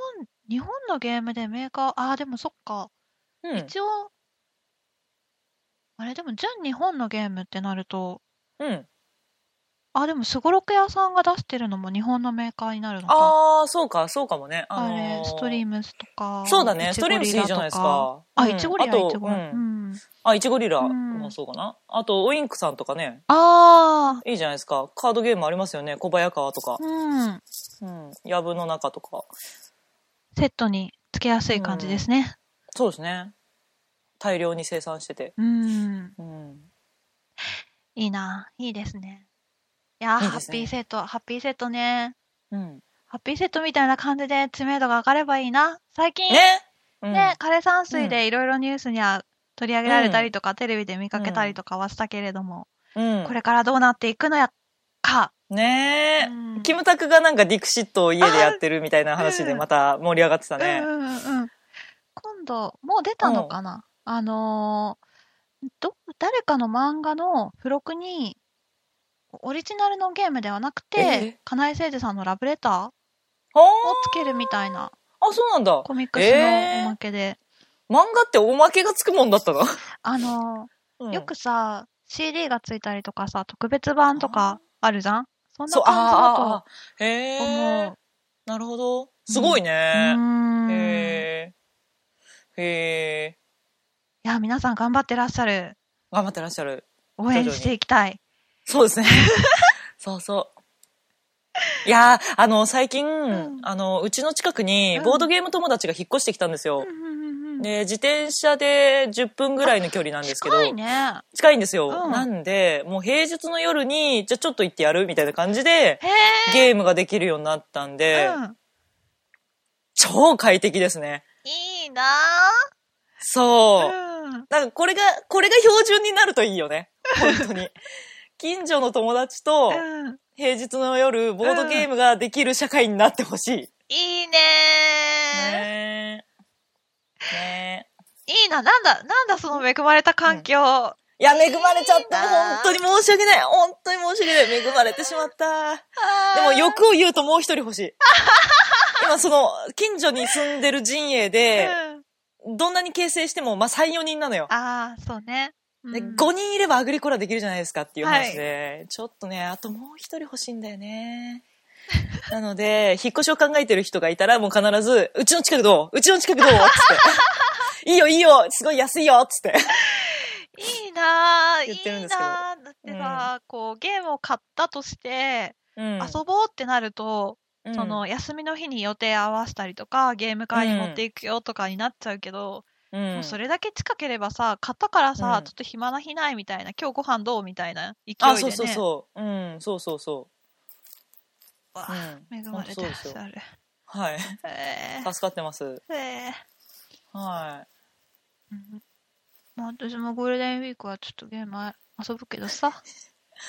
日本のゲームでメーカー、ああ、でもそっか。うん。一応、あれ、でも純日本のゲームってなると、うん。あ、でもすごろく屋さんが出してるのも日本のメーカーになるのか。ああ、そうか、そうかもね。あのーれ、ストリームスとか。そうだね、ストリームスいいじゃないですか。あ、うんイチゴリラ、あとイチゴリラ。あ、イチゴリラうんもそうかな。あと、ウインクさんとかね、あいいじゃないですか。カードゲームありますよね。小早川とかあ、。うん。うん。やぶの中とか。セットにつけやすい感じですね。そうですね。大量に生産してて。うん。うん。いいな。いいですね。いやーハッいいですねピーセット、ハッピーセットね。うん。ハッピーセットみたいな感じで知名度が上がればいいな。最近、ねうんね、枯山水でいろいろニュースには取り上げられたりとか、テレビで見かけたりとかはしたけれども、うん。これからどうなっていくのやか。ねえ、うんキムタクがなんかディクシットを家でやってるみたいな話でまた盛り上がってたね。うんうんうんうん。今度、もう出たのかな、あのーど、誰かの漫画の付録に、オリジナルのゲームではなくてえ、金井誠司さんのラブレターをつけるみたいなあ、そうなんだ。コミックスのおまけで、漫画っておまけがつくもんだったの、あのうんーよくさ、CD がついたりとかさ、特別版とかあるじゃん？そんな感じだあと思う。。なるほど。すごいううね。ーん。いへえ。へえ。や、皆さん頑張ってらっしゃる。頑張ってらっしゃる。応援していきたい。そうですね。そうそう。いやー、あの、最近、んあの、うちの近くにうんボードゲーム友達が引っ越してきたんですよ。で、自転車で10分ぐらいの距離なんですけど。近いね。近いんですよ。うんなんで、もう平日の夜に、じゃあちょっと行ってやるみたいな感じで。ゲームができるようになったんで、うん。超快適ですね。いいなそう。ぁ。うんかこれが、これが標準になるといいよね。本当に。近所の友達とうん。平日の夜、ボードゲームができる社会になってほしい。いいねねえ。ねえ。いいな。なんだ、なんだその恵まれた環境。いや、恵まれちゃった。いいな本当に申し訳ない。本当に申し訳ない。恵まれてしまった。でも欲を言うともう一人欲しい。今その、近所に住んでる陣営で、うん。どんなに形成しても、まあ3、4人なのよ。ああ、そうね。で、うん。5人いればアグリコラできるじゃないですかっていう話で、ちょっとね、あともう一人欲しいんだよね。なので、引っ越しを考えてる人がいたら、もう必ず、うちの近くどう？うちの近くどう？つって。いいよ、いいよ。すごい安いよ。つって。いいなぁ。いいなぁ。だってさ、こう、ゲームを買ったとして、うん。遊ぼうってなると、うん。その、休みの日に予定合わせたりとか、ゲーム会に持っていくよとかになっちゃうけど、うんもうそれだけ近ければさ、買ったからさ、うんちょっと暇な日ないみたいな、今日ご飯どうみたいな勢いでね。あ、そうそうそう。うん、そうそうそう。わうん恵まれてらっしゃる。はい。え助かってます。ー、えーはうんまあ私もゴールデンウィークはちょっとゲーム遊ぶけどさ。い。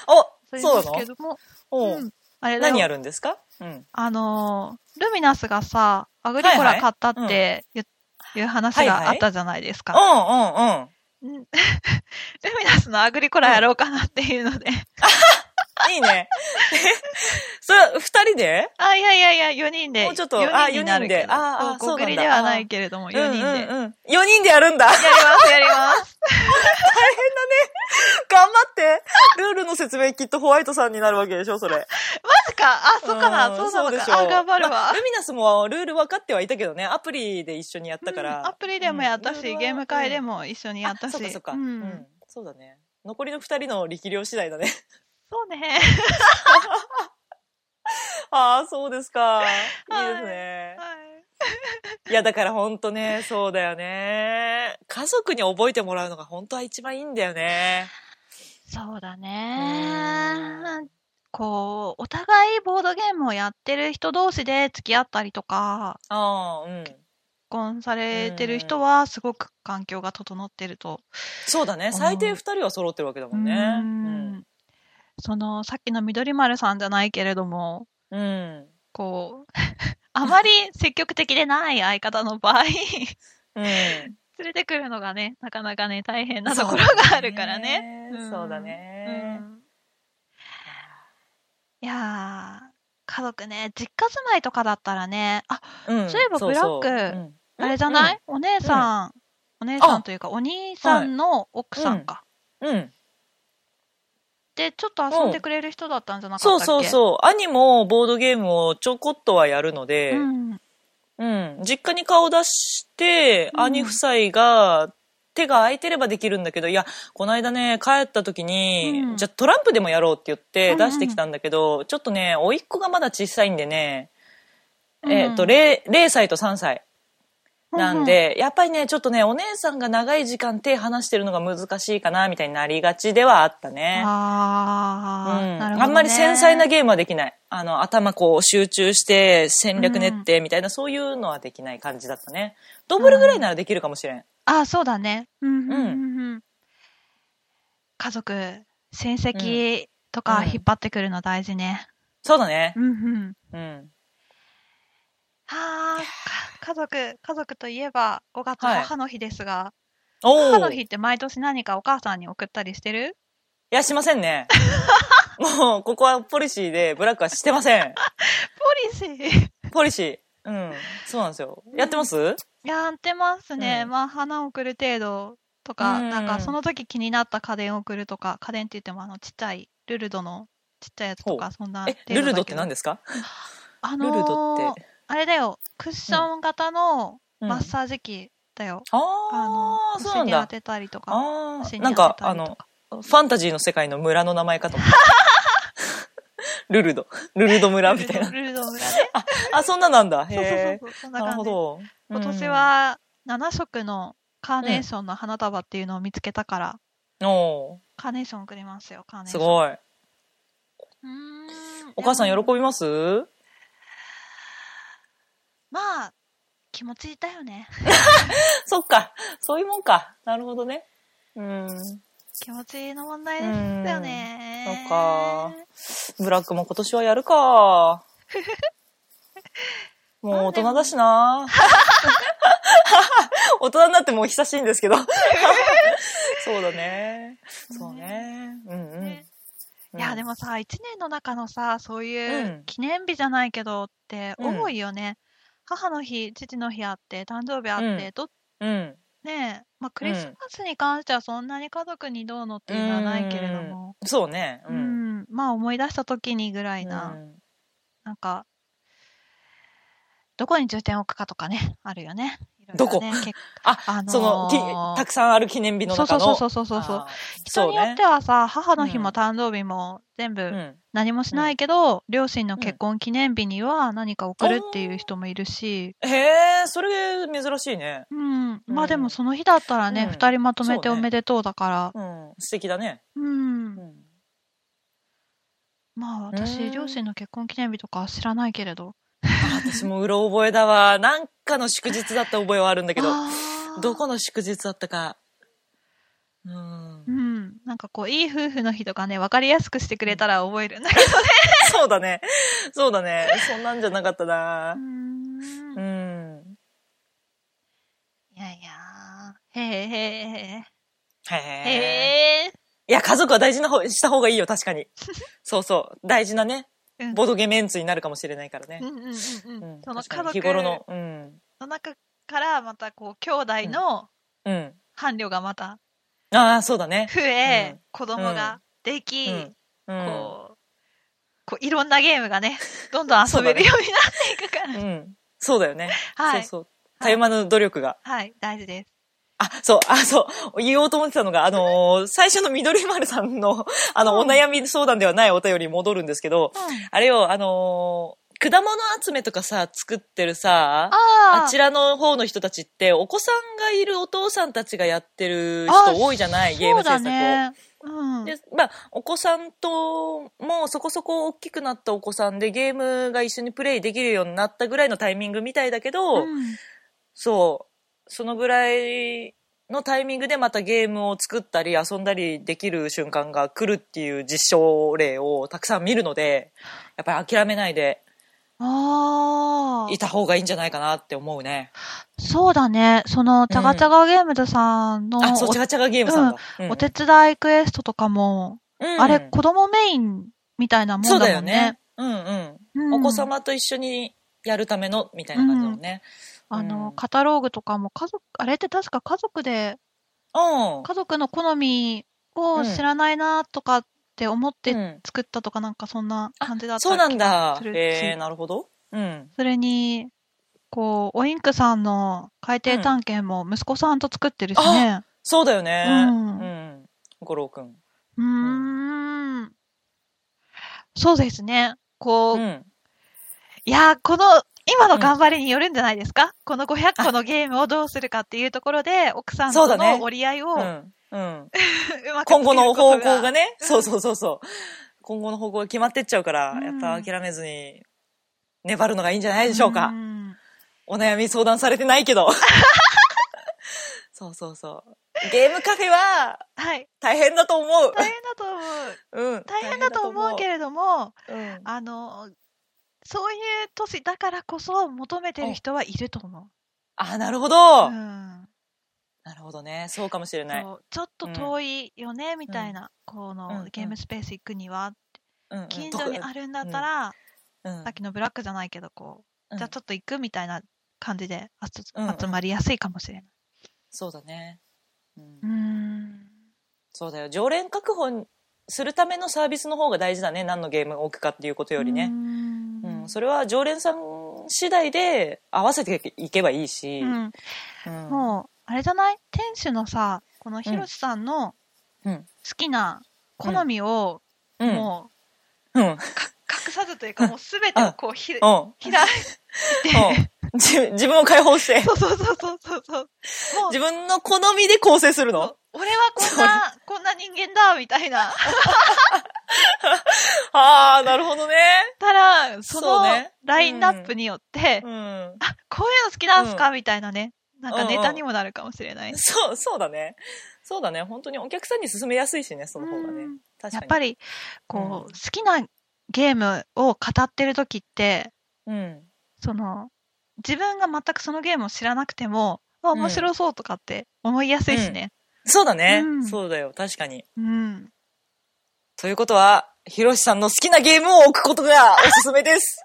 おそそううなすけども、おううん、あれ何やるんですか？うん。あのー、ルミナスがさ、アグリコラ買ったっていう,、いう話があったじゃないですか。うんうんうん。うん ルミナスのアグリコラやろうかなっていうので。いいね。え それは二人で？あ、いやいやいや、4人で。もうちょっと4あ。四人でああそうそうなんだではないけれども、4人で。うんうんうん。4人でやるんだ。やります、やります。頑張って。ルールの説明きっとホワイトさんになるわけでしょ、それ。マジか？あ、そうかな、んそうなのでしょか。あ、頑張るわまあ。ルミナスもルール分かってはいたけどね、アプリで一緒にやったから。うんアプリでもやったし、うんゲーム会でもも一緒にやったし。そっかそっか。ううんん。そうだね。残りの二人の力量次第だね。そうね。ああ、そうですか。いいはいですね。はいいや、だからほんとね、そうだよね。家族に覚えてもらうのが本当は一番いいんだよね。そうだね。こう、お互いボードゲームをやってる人同士で付き合ったりとか、ああ、うん。結婚されてる人はすごく環境が整ってると。そうだね。最低二人は揃ってるわけだもんね。うんその、さっきの緑丸さんじゃないけれども、うん。うん。こう、あまり積極的でない相方の場合、うん。連れてくるのがね、なかなかね、大変なところがあるからね。そうだね。うんいやー、家族ね、実家住まいとかだったらね、あ、うんそういえばブラックうんあれじゃない、お姉さん、お姉さんというか、お兄さんの奥さんか。うん。で、ちょっと遊んでくれる人だったんじゃなかそうったっけ？そうそう。兄もボードゲームをちょこっとはやるので、うん。うん。実家に顔出して、うん兄夫妻が、手が空いてればできるんだけど、いや、この間ね、帰った時に、うんじゃあトランプでもやろうって言ってうんうん出してきたんだけど、ちょっとね、甥っ子がまだ小さいんでね、うんえっ、と、0、0歳と3歳。なんで、やっぱりね、ちょっとね、お姉さんが長い時間手離してるのが難しいかな、みたいになりがちではあったね。あー、うんなるほど、ね。あんまり繊細なゲームはできない。あの、頭こう集中して戦略練ってみたいな、そういうのはできない感じだったね。ドブルぐらいならできるかもしれん。あ、そうだね。うんうんうんうん。家族、親戚とかうん引っ張ってくるの大事ね。そうだねう。んうん。うん。はあ、か家族、家族といえば5月はい母の日ですが、おお。母の日いって毎年何かお母さんに送ったりしてる？や、しませんね。もう、ここはポリシーで、ブラックはしてません。ポリシー？ポリシー。うん。そうなんですよ。やってます？やってますね。うんまあ、花を送る程度とか、うんなんかその時気になった家電を送るとか、家電って言ってもあのちっちゃいルルドのちっちゃいやつとか、そんなえ、ど。ルルドって何ですか？あルルドって。あれだよ、クッション型のうんマッサージ機だよ。ああのあ、、そうなんだ。当てたりとか。ああ、なんか、あの、ファンタジーの世界の村の名前かと思った。ルルド。ルルド村みたいな。ルルド村ね。あ、そんななんだ。そうそうへそうそう、そんえ。な感じ。ほど。今年は7色のカーネーションの花束っていうのを見つけたから、うん。おカーネーション送りますよ、カーネーーション。すごい。うーんお母さん喜びます？まあ、気持ちいいだよね。そっか。そういうもんか。なるほどね。うん。気持ちいいの問題ですよね。そっか。ブラックも今年はやるか。もう大人だしな。大人になってもう久しいんですけど。そうだね。そうね。うんうん。ねいや、でも、もさ、一年の中のさ、そういううん記念日じゃないけどってうん多いよね。母の日、父の日あって、誕生日あって、うんどうん。ねえ、まあ、クリスマスに関してはそんなに家族にどうのっていうのはないけれども、そうね。ううん。ん、まあ思い出した時にぐらいな、うんなんか、どこに重点を置くかとかね、あるよね。どこ？あ、あのーその、きたくさんある記念日のそう中の。そうそうそうそうそう。人によってはさ、母の日うんも誕生日も全部。何もしないけど、両親の結婚記念日には何か送るっていう人もいるし、うん。へえ、それ珍しいね。うん。まあでもその日だったらね、うん二、人まとめておめでとうだから、うん。素敵だね。うん。うん。まあ、う私、ん両親の結婚記念日とかは知らないけれど。あ私もうろ覚えだわ。なんかの祝日だった覚えはあるんだけど、どこの祝日だったか。うんう。ん。なんかこう、いい夫婦の日とかね、わかりやすくしてくれたら覚えるんだけどね。そうだね。そうだね。そんなんじゃなかったなう。んうん。いやいやへえへえへ。え。へえ。いや、家族は大事な方、した方がいいよ、確かに。そうそう。大事なね、うんボードゲメンツになるかもしれないからね。その家族日頃の、うん。の中からまたこう兄弟のうん。伴侶がまたああ、そうだね。増え、うん子供ができ。こうこういろんなゲームがね どんどん遊べるようになっていくから、うん。そうだよね。はいそうそう。たゆまぬ努力が。はい大事ですあ、そう、あ、そう、言おうと思ってたのが、あのー最初の緑丸さんの、あの、うん。お悩み相談ではないお便りに戻るんですけど、うん。あれよ、あのー果物集めとかさ、作ってるさ、ああちらの方の人たちって、お子さんがいるお父さんたちがやってるあ人多いじゃないゲーム制作を。そうだね。うん。で、まあ、お子さんともそこそこ大きくなったお子さんでゲームが一緒にプレイできるようになったぐらいのタイミングみたいだけど、うん。そう、そのぐらいのタイミングでまたゲームを作ったり遊んだりできる瞬間が来るっていう実証例をたくさん見るので、やっぱり諦めないでああいた方がいいんじゃないかなって思うね。そうだねそのチャガチャガゲームズさんのあ、そう、おチャガチャガゲームさんだ。うんお手伝いクエストとかも、うんあれ子供メインみたいなもんそうだだもんねよね。うんうん。うんお子様と一緒にやるためのみたいな感じだもんね。あの、うんカタローグとかも家族、あれって確か家族で、うん。家族の好みを知らないなとかって思ってうん作ったとかなんかそんな感じだったそうなんだす。るしへえ、なるほど。うん。それに、こう、オインクさんの海底探検も息子さんと作ってるしね。そうだよね。うんうん。五郎くん。うーん。そうですね。こう、うん。いやー、この、今の頑張りによるんじゃないですか、この500個のゲームをどうするかっていうところで、奥さんとの折り合いをううん。うん。まく今後の方向がね。ね、そうそうそうそう。今後の方向が決まってっちゃうから、うんやっぱ諦めずに粘るのがいいんじゃないでしょうか。んお悩み相談されてないけど。そうそうそう。ゲームカフェははい。大変だと思う。大変だと思う。うん。大変だと思うけれども。うん。あの、そういう年だからこそ求めてる人はいると思あ、なるほど。う。うん。なるほどね。そうかもしれない。ちょっと遠いよね、みたいな、こうんのゲームスペース行くには、うんうん近所にあるんだったら、うんさっきのブラックじゃないけど、こう、うんじゃあちょっと行くみたいな感じで集うんうん集まりやすいかもしれない。そうだね。うん。そうだよ。常連確保するためのサービスの方が大事だね。何のゲームを置くかっていうことよりね。んうん。それは常連さん次第で合わせていけばいいし。うんうんもう、あれじゃない？店主のさ、このひろしさんのうん。好きな好みを、うん。もう隠さずというか、もうすべてをこう、ひ、うん。開いて、自 自分を解放して、そうそうそうそうそうそう。自、分の好みで構成するの？俺はこんな、こんな人間だ、みたいな。ああ、なるほどね。たら、そのラインナップによって、うん。あ、こういうの好きなんすか、うみたいなね。なんかネタにもなるかもしれない。そう、そうだね。そうだね。本当にお客さんに勧めやすいしね、その方がねうん。確かに。やっぱり、こう、うん好きなゲームを語ってる時って、うん。その、自分が全くそのゲームを知らなくても、あ、ん面白そうとかって思いやすいしね。そうだね。うんそうだよ。確かに。うん。ということは、ひろしさんの好きなゲームを置くことが おすすめです。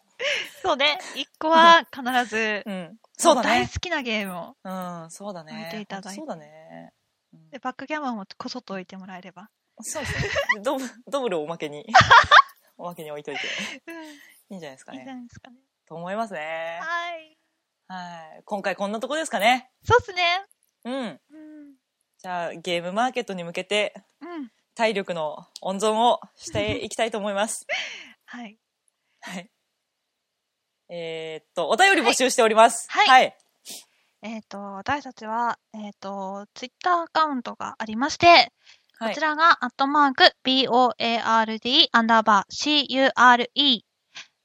そうね。一個は必ず、うん。そうだね。大好きなゲームを。うん、そうだね。置いていただいてそうだね。うんで、バックギャモンもこそっと置いてもらえれば。そうですね。ドブドブルをおまけに、おまけに置いといて、うん。いいんじゃないですかいいんじゃね。ないですかね。と思いますね。はい。はい。今回こんなとこですかね。そうっすね。うん。うん。じゃあ、ゲームマーケットに向けて、うん。体力の温存をしていきたいと思います。はい。はい。えーっと、お便り募集しております。はいはい。えっ、と、私たちは、えっ、と、ツイッターアカウントがありまして、はいこちらが、アットマーク、board、アンダーバー、cure。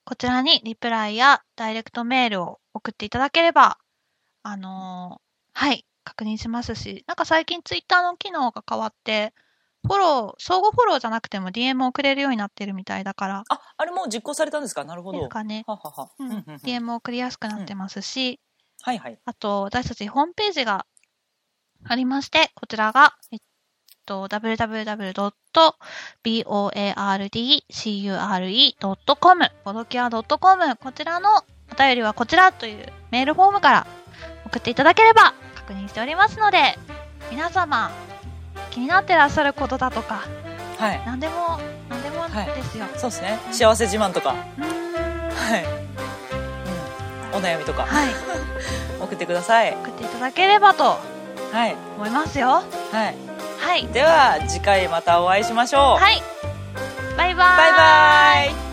こちらにリプライやダイレクトメールを送っていただければ、あのーはい、確認しますし、なんか最近ツイッターの機能が変わって、フォロー、相互フォローじゃなくても DM を送れるようになってるみたいだから、あ、あれもう実行されたんですか？なるほど。ですかね。ははは。うんうんうんうん DM を送りやすくなってますし、はいはい。あと、私たちホームページがありまして、こちらが、えっと、www.boardcure.com、ボドキア .com、こちらのお便りはこちらというメールフォームから送っていただければ確認しておりますので、皆様、気になってらっしゃることだとか、はい。何でも、何でもはいですよ。そうですね。幸せ自慢とか。うーんはい。うん。お悩みとかはい。送ってください。送っていただければとはい。思いますよ。はい。はい。では、次回またお会いしましょう。はい。バイバーイ。バイバイ。